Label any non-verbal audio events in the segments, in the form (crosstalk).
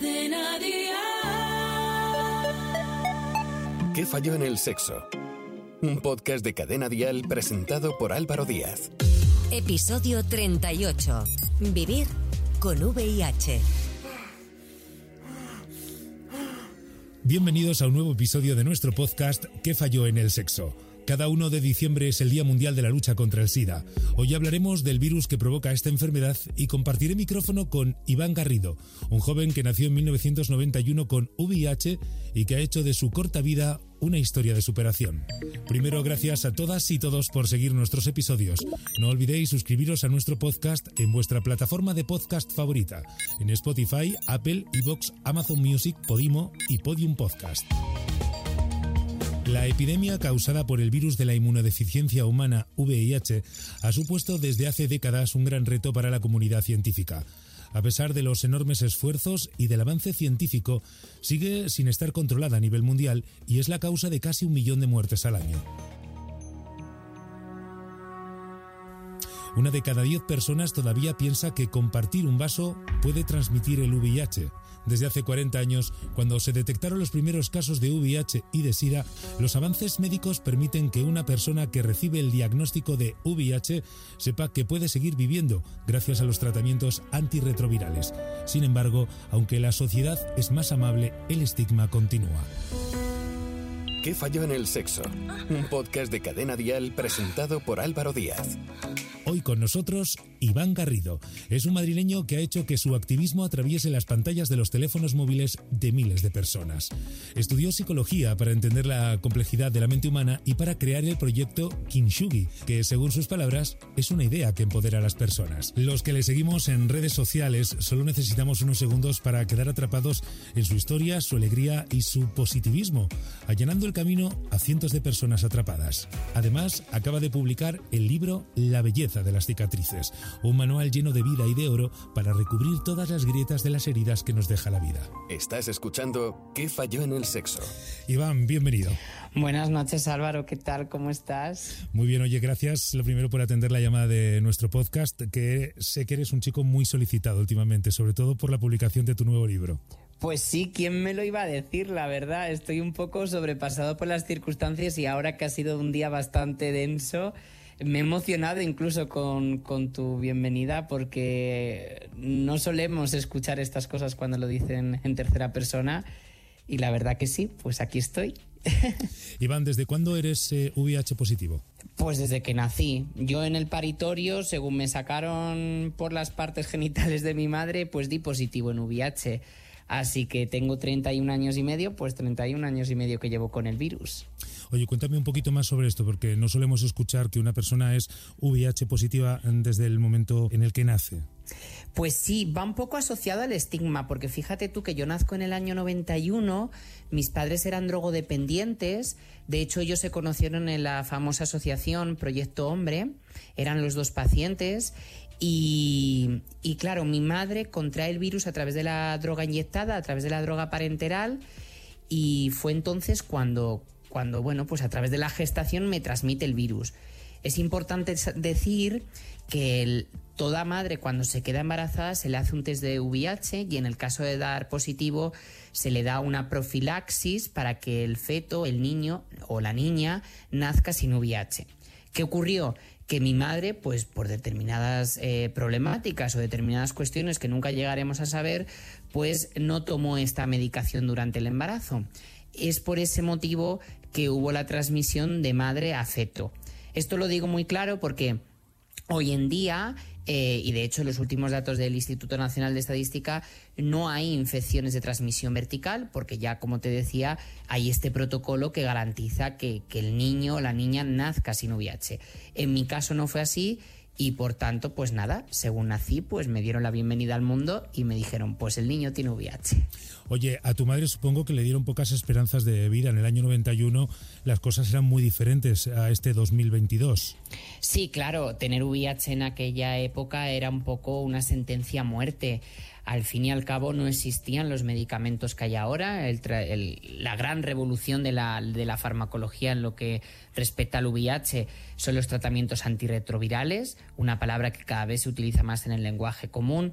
Cadena Dial. ¿Qué falló en el sexo? Un podcast de Cadena Dial presentado por Álvaro Díaz. Episodio 38. Vivir con VIH. Bienvenidos a un nuevo episodio de nuestro podcast ¿Qué falló en el sexo? Cada 1 de diciembre es el Día Mundial de la Lucha contra el SIDA. Hoy hablaremos del virus que provoca esta enfermedad y compartiré micrófono con Iván Garrido, un joven que nació en 1991 con VIH y que ha hecho de su corta vida una historia de superación. Primero, gracias a todas y todos por seguir nuestros episodios. No olvidéis suscribiros a nuestro podcast en vuestra plataforma de podcast favorita, en Spotify, Apple, Evox, Amazon Music, Podimo y Podium Podcast. La epidemia causada por el virus de la inmunodeficiencia humana VIH ha supuesto desde hace décadas un gran reto para la comunidad científica. A pesar de los enormes esfuerzos y del avance científico, sigue sin estar controlada a nivel mundial y es la causa de casi un millón de muertes al año. Una de cada diez personas todavía piensa que compartir un vaso puede transmitir el VIH. Desde hace 40 años, cuando se detectaron los primeros casos de VIH y de SIDA, los avances médicos permiten que una persona que recibe el diagnóstico de VIH sepa que puede seguir viviendo gracias a los tratamientos antirretrovirales. Sin embargo, aunque la sociedad es más amable, el estigma continúa. ¿Qué falló en el sexo? Un podcast de Cadena Dial presentado por Álvaro Díaz. Hoy con nosotros, Iván Garrido. Es un madrileño que ha hecho que su activismo atraviese las pantallas de los teléfonos móviles de miles de personas. Estudió psicología para entender la complejidad de la mente humana y para crear el proyecto Kinshugi, que según sus palabras es una idea que empodera a las personas. Los que le seguimos en redes sociales solo necesitamos unos segundos para quedar atrapados en su historia, su alegría y su positivismo, allanando el camino a cientos de personas atrapadas. Además, acaba de publicar el libro La belleza de las cicatrices, un manual lleno de vida y de oro para recubrir todas las grietas de las heridas que nos deja la vida. Estás escuchando ¿Qué falló en el sexo? Iván, bienvenido. Buenas noches Álvaro, ¿qué tal? ¿Cómo estás? Muy bien, oye, gracias lo primero por atender la llamada de nuestro podcast, que sé que eres un chico muy solicitado últimamente, sobre todo por la publicación de tu nuevo libro. Pues sí, ¿quién me lo iba a decir? La verdad, estoy un poco sobrepasado por las circunstancias y ahora que ha sido un día bastante denso, me he emocionado incluso con, con, tu bienvenida porque no solemos escuchar estas cosas cuando lo dicen en tercera persona y la verdad que sí, pues aquí estoy. (laughs) Iván, ¿desde cuándo eres eh, VIH positivo? Pues desde que nací. Yo en el paritorio, según me sacaron por las partes genitales de mi madre, pues di positivo en VIH. Así que tengo 31 años y medio, pues 31 años y medio que llevo con el virus. Oye, cuéntame un poquito más sobre esto, porque no solemos escuchar que una persona es VIH positiva desde el momento en el que nace. Pues sí, va un poco asociado al estigma, porque fíjate tú que yo nazco en el año 91, mis padres eran drogodependientes, de hecho ellos se conocieron en la famosa asociación Proyecto Hombre, eran los dos pacientes, y, claro, mi madre contrae el virus a través de la droga inyectada, a través de la droga parenteral, y fue entonces cuando, cuando bueno, pues a través de la gestación me transmite el virus. Es importante decir que toda madre cuando se queda embarazada se le hace un test de VIH y en el caso de dar positivo se le da una profilaxis para que el feto, el niño o la niña nazca sin VIH. ¿Qué ocurrió? Que mi madre, pues por determinadas eh, problemáticas o determinadas cuestiones que nunca llegaremos a saber, pues no tomó esta medicación durante el embarazo. Es por ese motivo que hubo la transmisión de madre a feto. Esto lo digo muy claro porque hoy en día eh, y de hecho en los últimos datos del Instituto Nacional de Estadística no hay infecciones de transmisión vertical porque ya como te decía hay este protocolo que garantiza que, que el niño o la niña nazca sin VIH. En mi caso no fue así y por tanto, pues nada, según nací, pues me dieron la bienvenida al mundo y me dijeron, pues el niño tiene VIH. Oye, a tu madre supongo que le dieron pocas esperanzas de vida. En el año 91 las cosas eran muy diferentes a este 2022. Sí, claro, tener VIH en aquella época era un poco una sentencia a muerte al fin y al cabo no existían los medicamentos que hay ahora. La gran revolución de la, de la, farmacología en lo que respecta al VIH son los tratamientos antirretrovirales, una palabra que cada vez se utiliza más en el lenguaje común.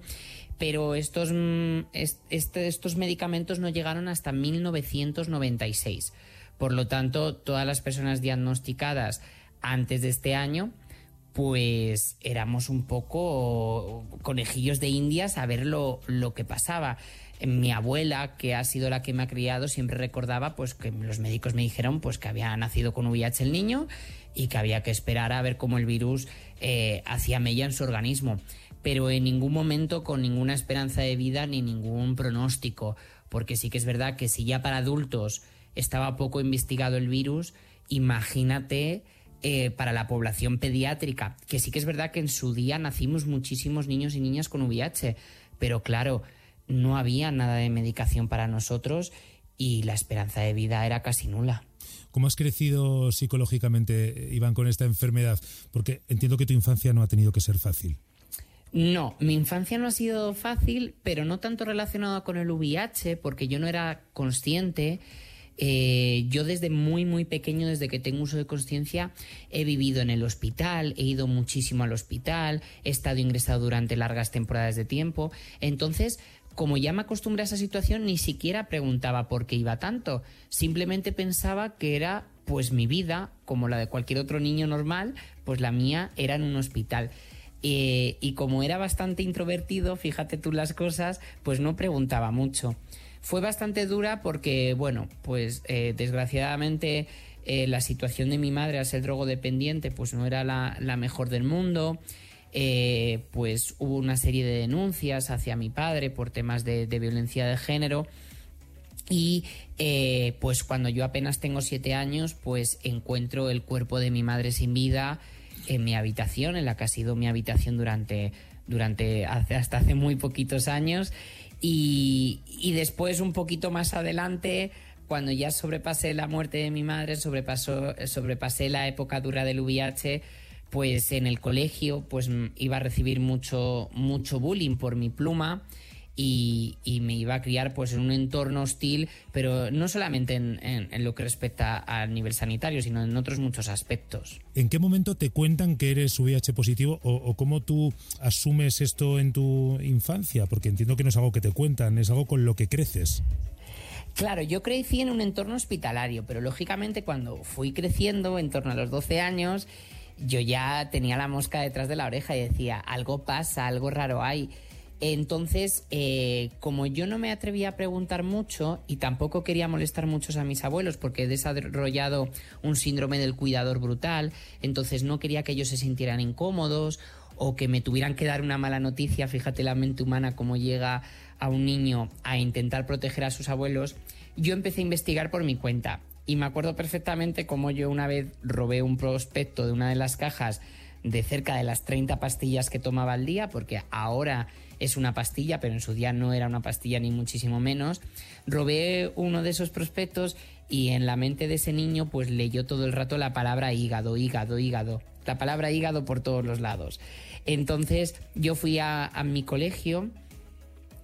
Pero estos, mm, este, estos medicamentos no llegaron hasta 1996. Por lo tanto, todas las personas diagnosticadas antes de este año, pues éramos un poco conejillos de indias a ver lo, lo que pasaba mi abuela, que ha sido la que me ha criado, siempre recordaba pues que los médicos me dijeron pues que había nacido con VIH el niño y que había que esperar a ver cómo el virus eh, hacía mella en su organismo. Pero en ningún momento con ninguna esperanza de vida ni ningún pronóstico, porque sí que es verdad que si ya para adultos estaba poco investigado el virus, imagínate eh, para la población pediátrica, que sí que es verdad que en su día nacimos muchísimos niños y niñas con VIH, pero claro, no había nada de medicación para nosotros y la esperanza de vida era casi nula. ¿Cómo has crecido psicológicamente, Iván, con esta enfermedad? Porque entiendo que tu infancia no ha tenido que ser fácil. No, mi infancia no ha sido fácil, pero no tanto relacionada con el VIH, porque yo no era consciente. Eh, yo desde muy, muy pequeño, desde que tengo uso de conciencia, he vivido en el hospital, he ido muchísimo al hospital, he estado ingresado durante largas temporadas de tiempo. Entonces, como ya me acostumbré a esa situación, ni siquiera preguntaba por qué iba tanto. Simplemente pensaba que era pues mi vida, como la de cualquier otro niño normal, pues la mía era en un hospital. Eh, y como era bastante introvertido, fíjate tú las cosas, pues no preguntaba mucho. Fue bastante dura porque, bueno, pues eh, desgraciadamente eh, la situación de mi madre al ser drogodependiente pues no era la, mejor del mundo. Pues hubo una serie de denuncias hacia mi padre por temas de, violencia de género. Y pues cuando yo apenas tengo siete años, pues encuentro el cuerpo de mi madre sin vida en mi habitación, en la que ha sido mi habitación durante, durante hasta hace muy poquitos años. Y, después, un poquito más adelante, cuando ya sobrepasé la muerte de mi madre, sobrepasó, sobrepasé la época dura del VIH, pues en el colegio pues iba a recibir mucho, mucho bullying por mi pluma. Y, me iba a criar pues en un entorno hostil, pero no solamente en, lo que respecta al nivel sanitario, sino en otros muchos aspectos. ¿En qué momento te cuentan que eres VIH positivo o, o, cómo tú asumes esto en tu infancia? Porque entiendo que no es algo que te cuentan, es algo con lo que creces. Claro, yo crecí en un entorno hospitalario, pero lógicamente cuando fui creciendo, en torno a los 12 años, yo ya tenía la mosca detrás de la oreja y decía, algo pasa, algo raro hay. Entonces, eh, como yo no me atrevía a preguntar mucho y tampoco quería molestar mucho a mis abuelos porque he desarrollado un síndrome del cuidador brutal, entonces no quería que ellos se sintieran incómodos o que me tuvieran que dar una mala noticia, fíjate la mente humana cómo llega a un niño a intentar proteger a sus abuelos, yo empecé a investigar por mi cuenta. Y me acuerdo perfectamente cómo yo una vez robé un prospecto de una de las cajas de cerca de las 30 pastillas que tomaba al día, porque ahora es una pastilla, pero en su día no era una pastilla ni muchísimo menos. Robé uno de esos prospectos y en la mente de ese niño pues leyó todo el rato la palabra hígado, hígado, hígado. La palabra hígado por todos los lados. Entonces yo fui a, mi colegio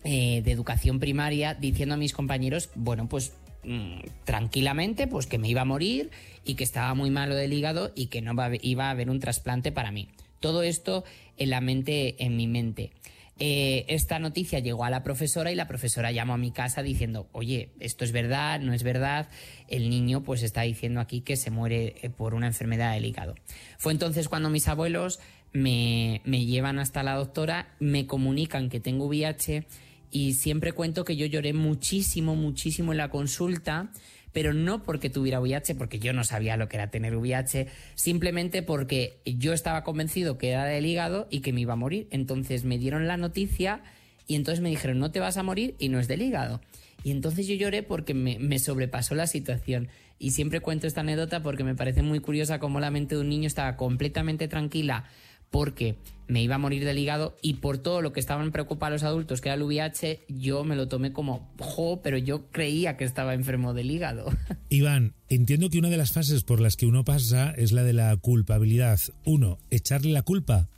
eh, de educación primaria diciendo a mis compañeros, bueno, pues Mm, tranquilamente pues que me iba a morir y que estaba muy malo del hígado y que no iba a haber un trasplante para mí. Todo esto en la mente, en mi mente. Eh, esta noticia llegó a la profesora y la profesora llamó a mi casa diciendo, oye, esto es verdad, no es verdad, el niño pues está diciendo aquí que se muere eh, por una enfermedad del hígado. Fue entonces cuando mis abuelos me, me llevan hasta la doctora, me comunican que tengo VIH y siempre cuento que yo lloré muchísimo, muchísimo en la consulta, pero no porque tuviera VIH, porque yo no sabía lo que era tener VIH, simplemente porque yo estaba convencido que era del hígado y que me iba a morir. Entonces me dieron la noticia y entonces me dijeron, no te vas a morir y no es del hígado. Y entonces yo lloré porque me, me sobrepasó la situación. Y siempre cuento esta anécdota porque me parece muy curiosa cómo la mente de un niño estaba completamente tranquila porque me iba a morir del hígado y por todo lo que estaban preocupados los adultos, que era el VIH, yo me lo tomé como, jo, pero yo creía que estaba enfermo del hígado. (laughs) Iván, entiendo que una de las fases por las que uno pasa es la de la culpabilidad. Uno, echarle la culpa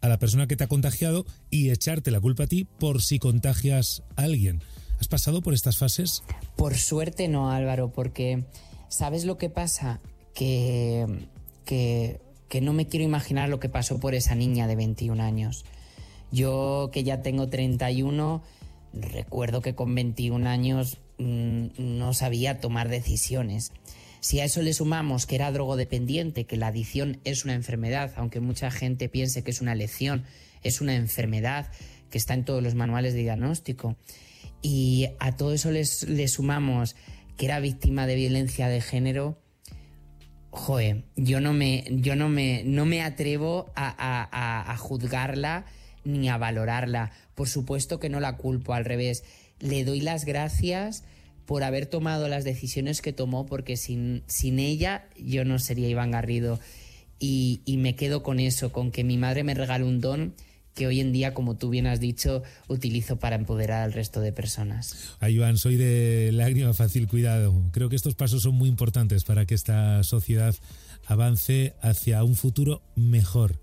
a la persona que te ha contagiado y echarte la culpa a ti por si contagias a alguien. ¿Has pasado por estas fases? Por suerte no, Álvaro, porque ¿sabes lo que pasa? Que, que que no me quiero imaginar lo que pasó por esa niña de 21 años. Yo que ya tengo 31, recuerdo que con 21 años mm, no sabía tomar decisiones. Si a eso le sumamos que era drogodependiente, que la adicción es una enfermedad, aunque mucha gente piense que es una lección, es una enfermedad que está en todos los manuales de diagnóstico, y a todo eso le sumamos que era víctima de violencia de género, joe, yo no me, yo no me, no me atrevo a, juzgarla ni a valorarla. Por supuesto que no la culpo, al revés. Le doy las gracias por haber tomado las decisiones que tomó, porque sin, sin ella yo no sería Iván Garrido. Y, y me quedo con eso, con que mi madre me regaló un don que hoy en día, como tú bien has dicho, utilizo para empoderar al resto de personas. Ay, Iván, soy de lágrima fácil cuidado. Creo que estos pasos son muy importantes para que esta sociedad avance hacia un futuro mejor.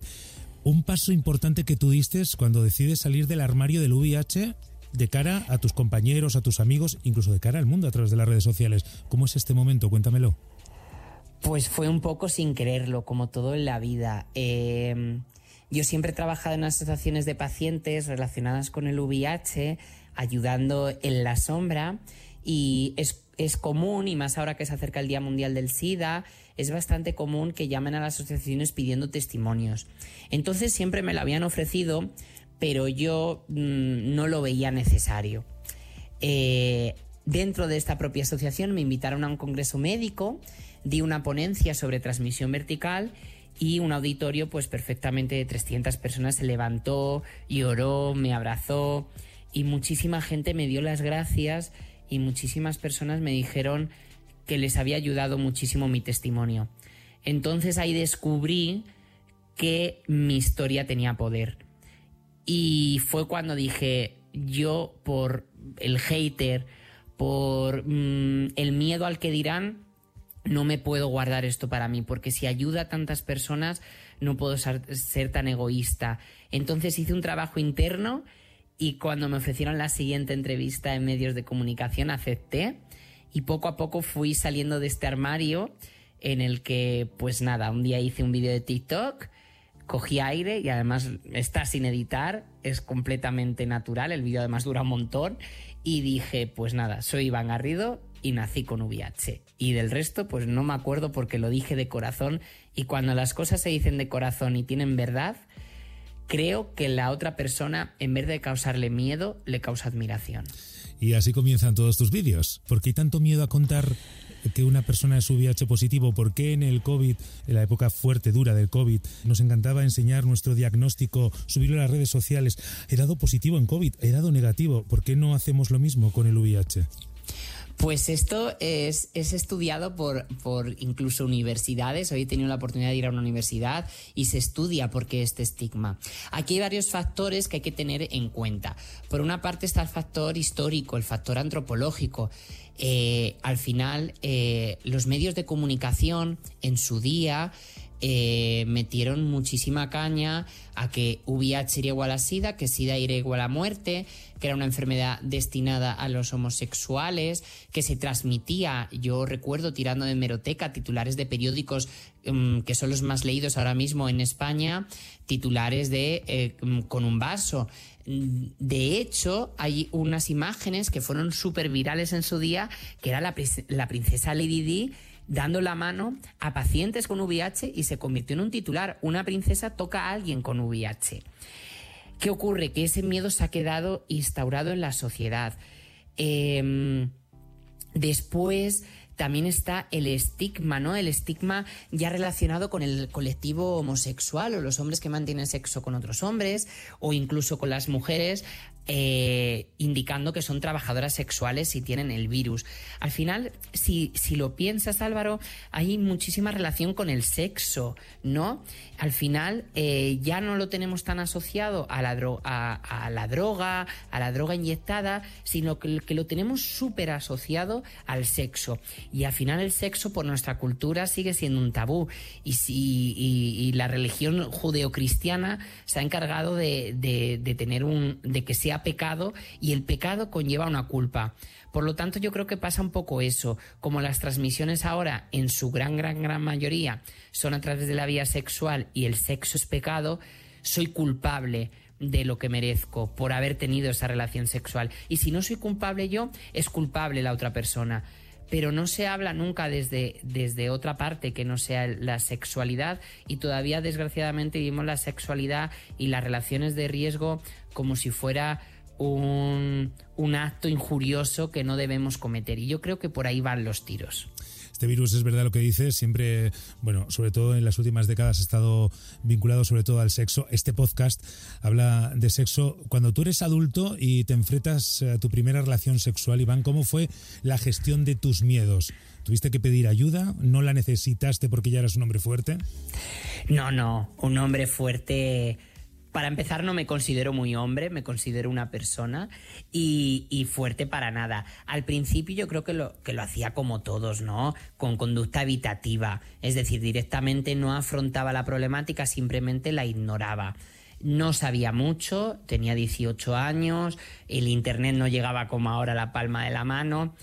Un paso importante que tú diste cuando decides salir del armario del VIH de cara a tus compañeros, a tus amigos, incluso de cara al mundo a través de las redes sociales. ¿Cómo es este momento? Cuéntamelo. Pues fue un poco sin quererlo, como todo en la vida. Eh, yo siempre he trabajado en asociaciones de pacientes relacionadas con el VIH, ayudando en la sombra, y es, es, común, y más ahora que se acerca el Día Mundial del SIDA, es bastante común que llamen a las asociaciones pidiendo testimonios. Entonces siempre me lo habían ofrecido, pero yo mmm, no lo veía necesario. Eh, dentro de esta propia asociación me invitaron a un congreso médico, di una ponencia sobre transmisión vertical y un auditorio pues perfectamente de 300 personas se levantó, lloró, me abrazó y muchísima gente me dio las gracias y muchísimas personas me dijeron que les había ayudado muchísimo mi testimonio. Entonces ahí descubrí que mi historia tenía poder. Y fue cuando dije, yo por el hater, por mmm, el miedo al que dirán, no me puedo guardar esto para mí, porque si ayuda a tantas personas, no puedo ser, tan egoísta. Entonces hice un trabajo interno y cuando me ofrecieron la siguiente entrevista en medios de comunicación, acepté y poco a poco fui saliendo de este armario en el que, pues nada, un día hice un vídeo de TikTok, cogí aire y además está sin editar, es completamente natural, el vídeo además dura un montón y dije, pues nada, soy Iván Garrido y nací con VIH. Y del resto, pues no me acuerdo porque lo dije de corazón. Y cuando las cosas se dicen de corazón y tienen verdad, creo que la otra persona, en vez de causarle miedo, le causa admiración. Y así comienzan todos tus vídeos. ¿Por qué hay tanto miedo a contar que una persona es VIH positivo? ¿Por qué en el COVID, en la época fuerte, dura del COVID, nos encantaba enseñar nuestro diagnóstico, subirlo a las redes sociales? He dado positivo en COVID, he dado negativo. ¿Por qué no hacemos lo mismo con el VIH? Pues esto es, es estudiado por, por, incluso universidades. Hoy he tenido la oportunidad de ir a una universidad y se estudia por qué este estigma. Aquí hay varios factores que hay que tener en cuenta. Por una parte está el factor histórico, el factor antropológico. Eh, al final, eh, los medios de comunicación en su día eh, metieron muchísima caña a que VIH era igual a SIDA, que SIDA era igual a muerte, que era una enfermedad destinada a los homosexuales, que se transmitía, yo recuerdo tirando de meroteca, titulares de periódicos um, que son los más leídos ahora mismo en España, titulares de eh, con un vaso. De hecho, hay unas imágenes que fueron súper virales en su día, que era la, la princesa Lady Di dando la mano a pacientes con VIH y se convirtió en un titular. Una princesa toca a alguien con VIH. ¿Qué ocurre? Que ese miedo se ha quedado instaurado en la sociedad. Eh, después también está el estigma, ¿no? El estigma ya relacionado con el colectivo homosexual o los hombres que mantienen sexo con otros hombres o incluso con las mujeres eh, indicando que son trabajadoras sexuales si tienen el virus. Al final, si, si lo piensas, Álvaro, hay muchísima relación con el sexo, ¿no? Al final eh, ya no lo tenemos tan asociado a la, a, a la droga, a la droga inyectada, sino que, que lo tenemos súper asociado al sexo. Y al final el sexo por nuestra cultura sigue siendo un tabú. Y, si, y, y la religión judeocristiana se ha encargado de, de, de tener un. de que sea pecado y el pecado conlleva una culpa. Por lo tanto, yo creo que pasa un poco eso. Como las transmisiones ahora, en su gran, gran, gran mayoría, son a través de la vía sexual y el sexo es pecado, soy culpable de lo que merezco por haber tenido esa relación sexual. Y si no soy culpable yo, es culpable la otra persona. Pero no se habla nunca desde, desde otra parte que no sea la sexualidad y todavía desgraciadamente vivimos la sexualidad y las relaciones de riesgo como si fuera un, un acto injurioso que no debemos cometer. Y yo creo que por ahí van los tiros. Este virus es verdad lo que dices, siempre, bueno, sobre todo en las últimas décadas ha estado vinculado sobre todo al sexo. Este podcast habla de sexo. Cuando tú eres adulto y te enfrentas a tu primera relación sexual, Iván, ¿cómo fue la gestión de tus miedos? ¿Tuviste que pedir ayuda? ¿No la necesitaste porque ya eras un hombre fuerte? No, no, un hombre fuerte para empezar, no me considero muy hombre, me considero una persona y, fuerte para nada. Al principio yo creo que lo, que lo hacía como todos, ¿no? Con conducta evitativa. Es decir, directamente no afrontaba la problemática, simplemente la ignoraba. No sabía mucho, tenía 18 años, el Internet no llegaba como ahora a la palma de la mano.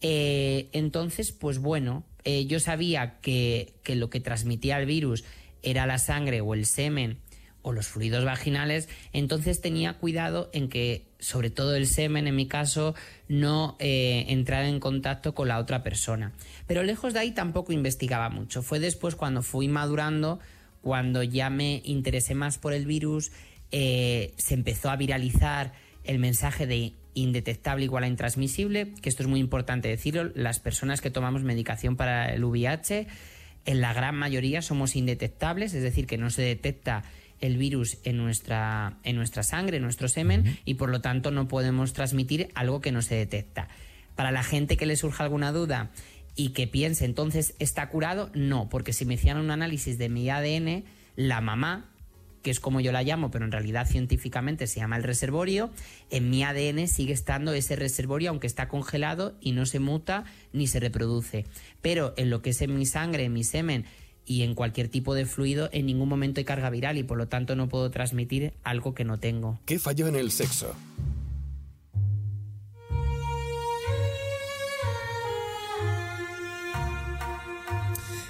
Eh, entonces, pues bueno, eh, yo sabía que, que lo que transmitía el virus era la sangre o el semen o los fluidos vaginales, entonces tenía cuidado en que, sobre todo el semen en mi caso, no eh, entrara en contacto con la otra persona. Pero lejos de ahí tampoco investigaba mucho. Fue después cuando fui madurando, cuando ya me interesé más por el virus, eh, se empezó a viralizar el mensaje de indetectable igual a intransmisible, que esto es muy importante decirlo, las personas que tomamos medicación para el VIH, en la gran mayoría somos indetectables, es decir, que no se detecta el virus en nuestra, en nuestra sangre, en nuestro semen, y por lo tanto no podemos transmitir algo que no se detecta. Para la gente que le surja alguna duda y que piense entonces está curado, no, porque si me hicieran un análisis de mi ADN, la mamá, que es como yo la llamo, pero en realidad científicamente se llama el reservorio, en mi ADN sigue estando ese reservorio aunque está congelado y no se muta ni se reproduce. Pero en lo que es en mi sangre, en mi semen, y en cualquier tipo de fluido en ningún momento hay carga viral y por lo tanto no puedo transmitir algo que no tengo. ¿Qué falló en el sexo?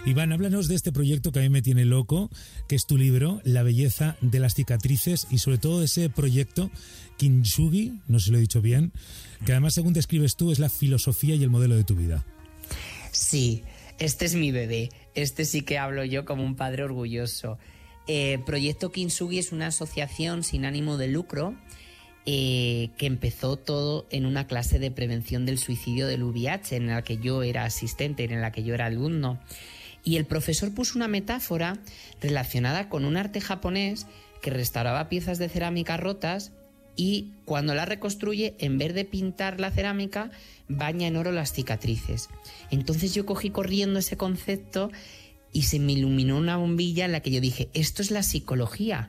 Iván, háblanos de este proyecto que a mí me tiene loco, que es tu libro, La belleza de las cicatrices, y sobre todo ese proyecto Kintsugi, no sé si lo he dicho bien, que además, según describes tú, es la filosofía y el modelo de tu vida. Sí, este es mi bebé. Este sí que hablo yo como un padre orgulloso. Eh, Proyecto Kintsugi es una asociación sin ánimo de lucro eh, que empezó todo en una clase de prevención del suicidio del VIH en la que yo era asistente, en la que yo era alumno. Y el profesor puso una metáfora relacionada con un arte japonés que restauraba piezas de cerámica rotas y cuando la reconstruye, en vez de pintar la cerámica, baña en oro las cicatrices. Entonces yo cogí corriendo ese concepto y se me iluminó una bombilla en la que yo dije, esto es la psicología,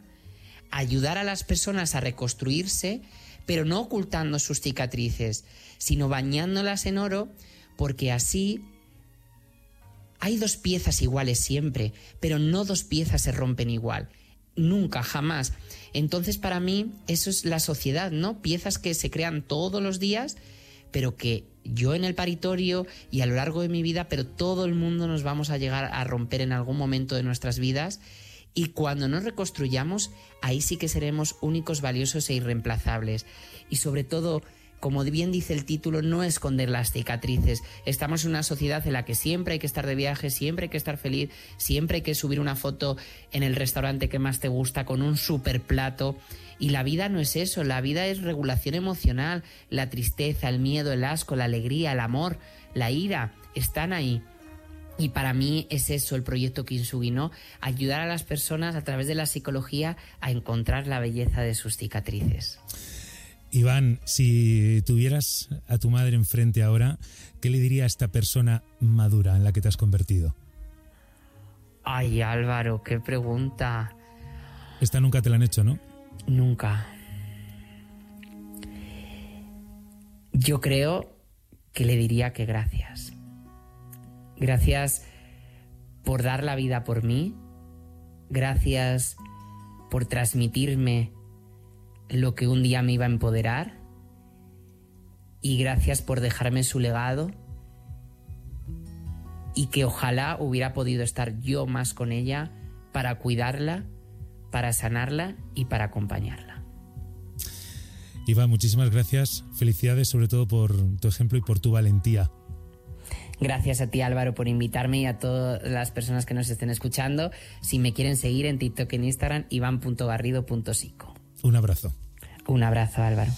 ayudar a las personas a reconstruirse, pero no ocultando sus cicatrices, sino bañándolas en oro, porque así hay dos piezas iguales siempre, pero no dos piezas se rompen igual. Nunca, jamás. Entonces, para mí, eso es la sociedad, ¿no? Piezas que se crean todos los días, pero que yo en el paritorio y a lo largo de mi vida, pero todo el mundo nos vamos a llegar a romper en algún momento de nuestras vidas. Y cuando nos reconstruyamos, ahí sí que seremos únicos, valiosos e irreemplazables. Y sobre todo, como bien dice el título, no esconder las cicatrices. Estamos en una sociedad en la que siempre hay que estar de viaje, siempre hay que estar feliz, siempre hay que subir una foto en el restaurante que más te gusta con un super plato. Y la vida no es eso, la vida es regulación emocional, la tristeza, el miedo, el asco, la alegría, el amor, la ira, están ahí. Y para mí es eso el proyecto Kinsugi, ¿no? Ayudar a las personas a través de la psicología a encontrar la belleza de sus cicatrices. Iván, si tuvieras a tu madre enfrente ahora, ¿qué le diría a esta persona madura en la que te has convertido? Ay, Álvaro, qué pregunta. Esta nunca te la han hecho, ¿no? Nunca. Yo creo que le diría que gracias. Gracias por dar la vida por mí. Gracias por transmitirme lo que un día me iba a empoderar y gracias por dejarme su legado y que ojalá hubiera podido estar yo más con ella para cuidarla, para sanarla y para acompañarla. Iván, muchísimas gracias. Felicidades sobre todo por tu ejemplo y por tu valentía. Gracias a ti Álvaro por invitarme y a todas las personas que nos estén escuchando. Si me quieren seguir en TikTok y en Instagram, iván.garrido.sico. Un abrazo. Un abrazo Álvaro.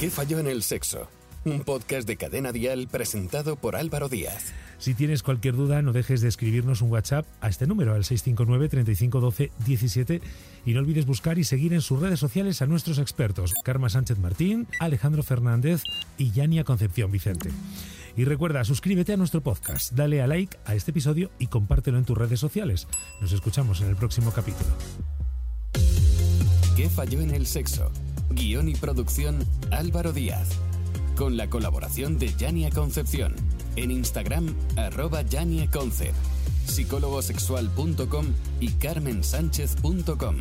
¿Qué falló en el sexo? Un podcast de Cadena Dial presentado por Álvaro Díaz. Si tienes cualquier duda, no dejes de escribirnos un WhatsApp a este número, al 659 3512 17 y no olvides buscar y seguir en sus redes sociales a nuestros expertos, Karma Sánchez Martín, Alejandro Fernández y Yania Concepción Vicente. Y recuerda, suscríbete a nuestro podcast, dale a like a este episodio y compártelo en tus redes sociales. Nos escuchamos en el próximo capítulo. ¿Qué falló en el sexo? Guión y producción Álvaro Díaz. Con la colaboración de Yania Concepción. En Instagram, arroba Yania Concep. psicólogosexual.com y carmensánchez.com.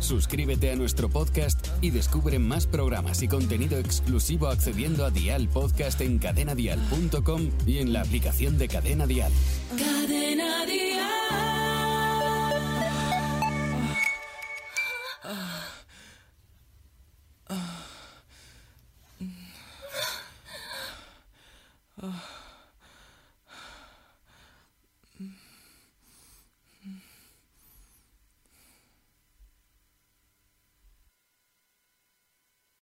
Suscríbete a nuestro podcast y descubre más programas y contenido exclusivo accediendo a Dial Podcast en cadenadial.com y en la aplicación de Cadena Dial. Cadena Dial.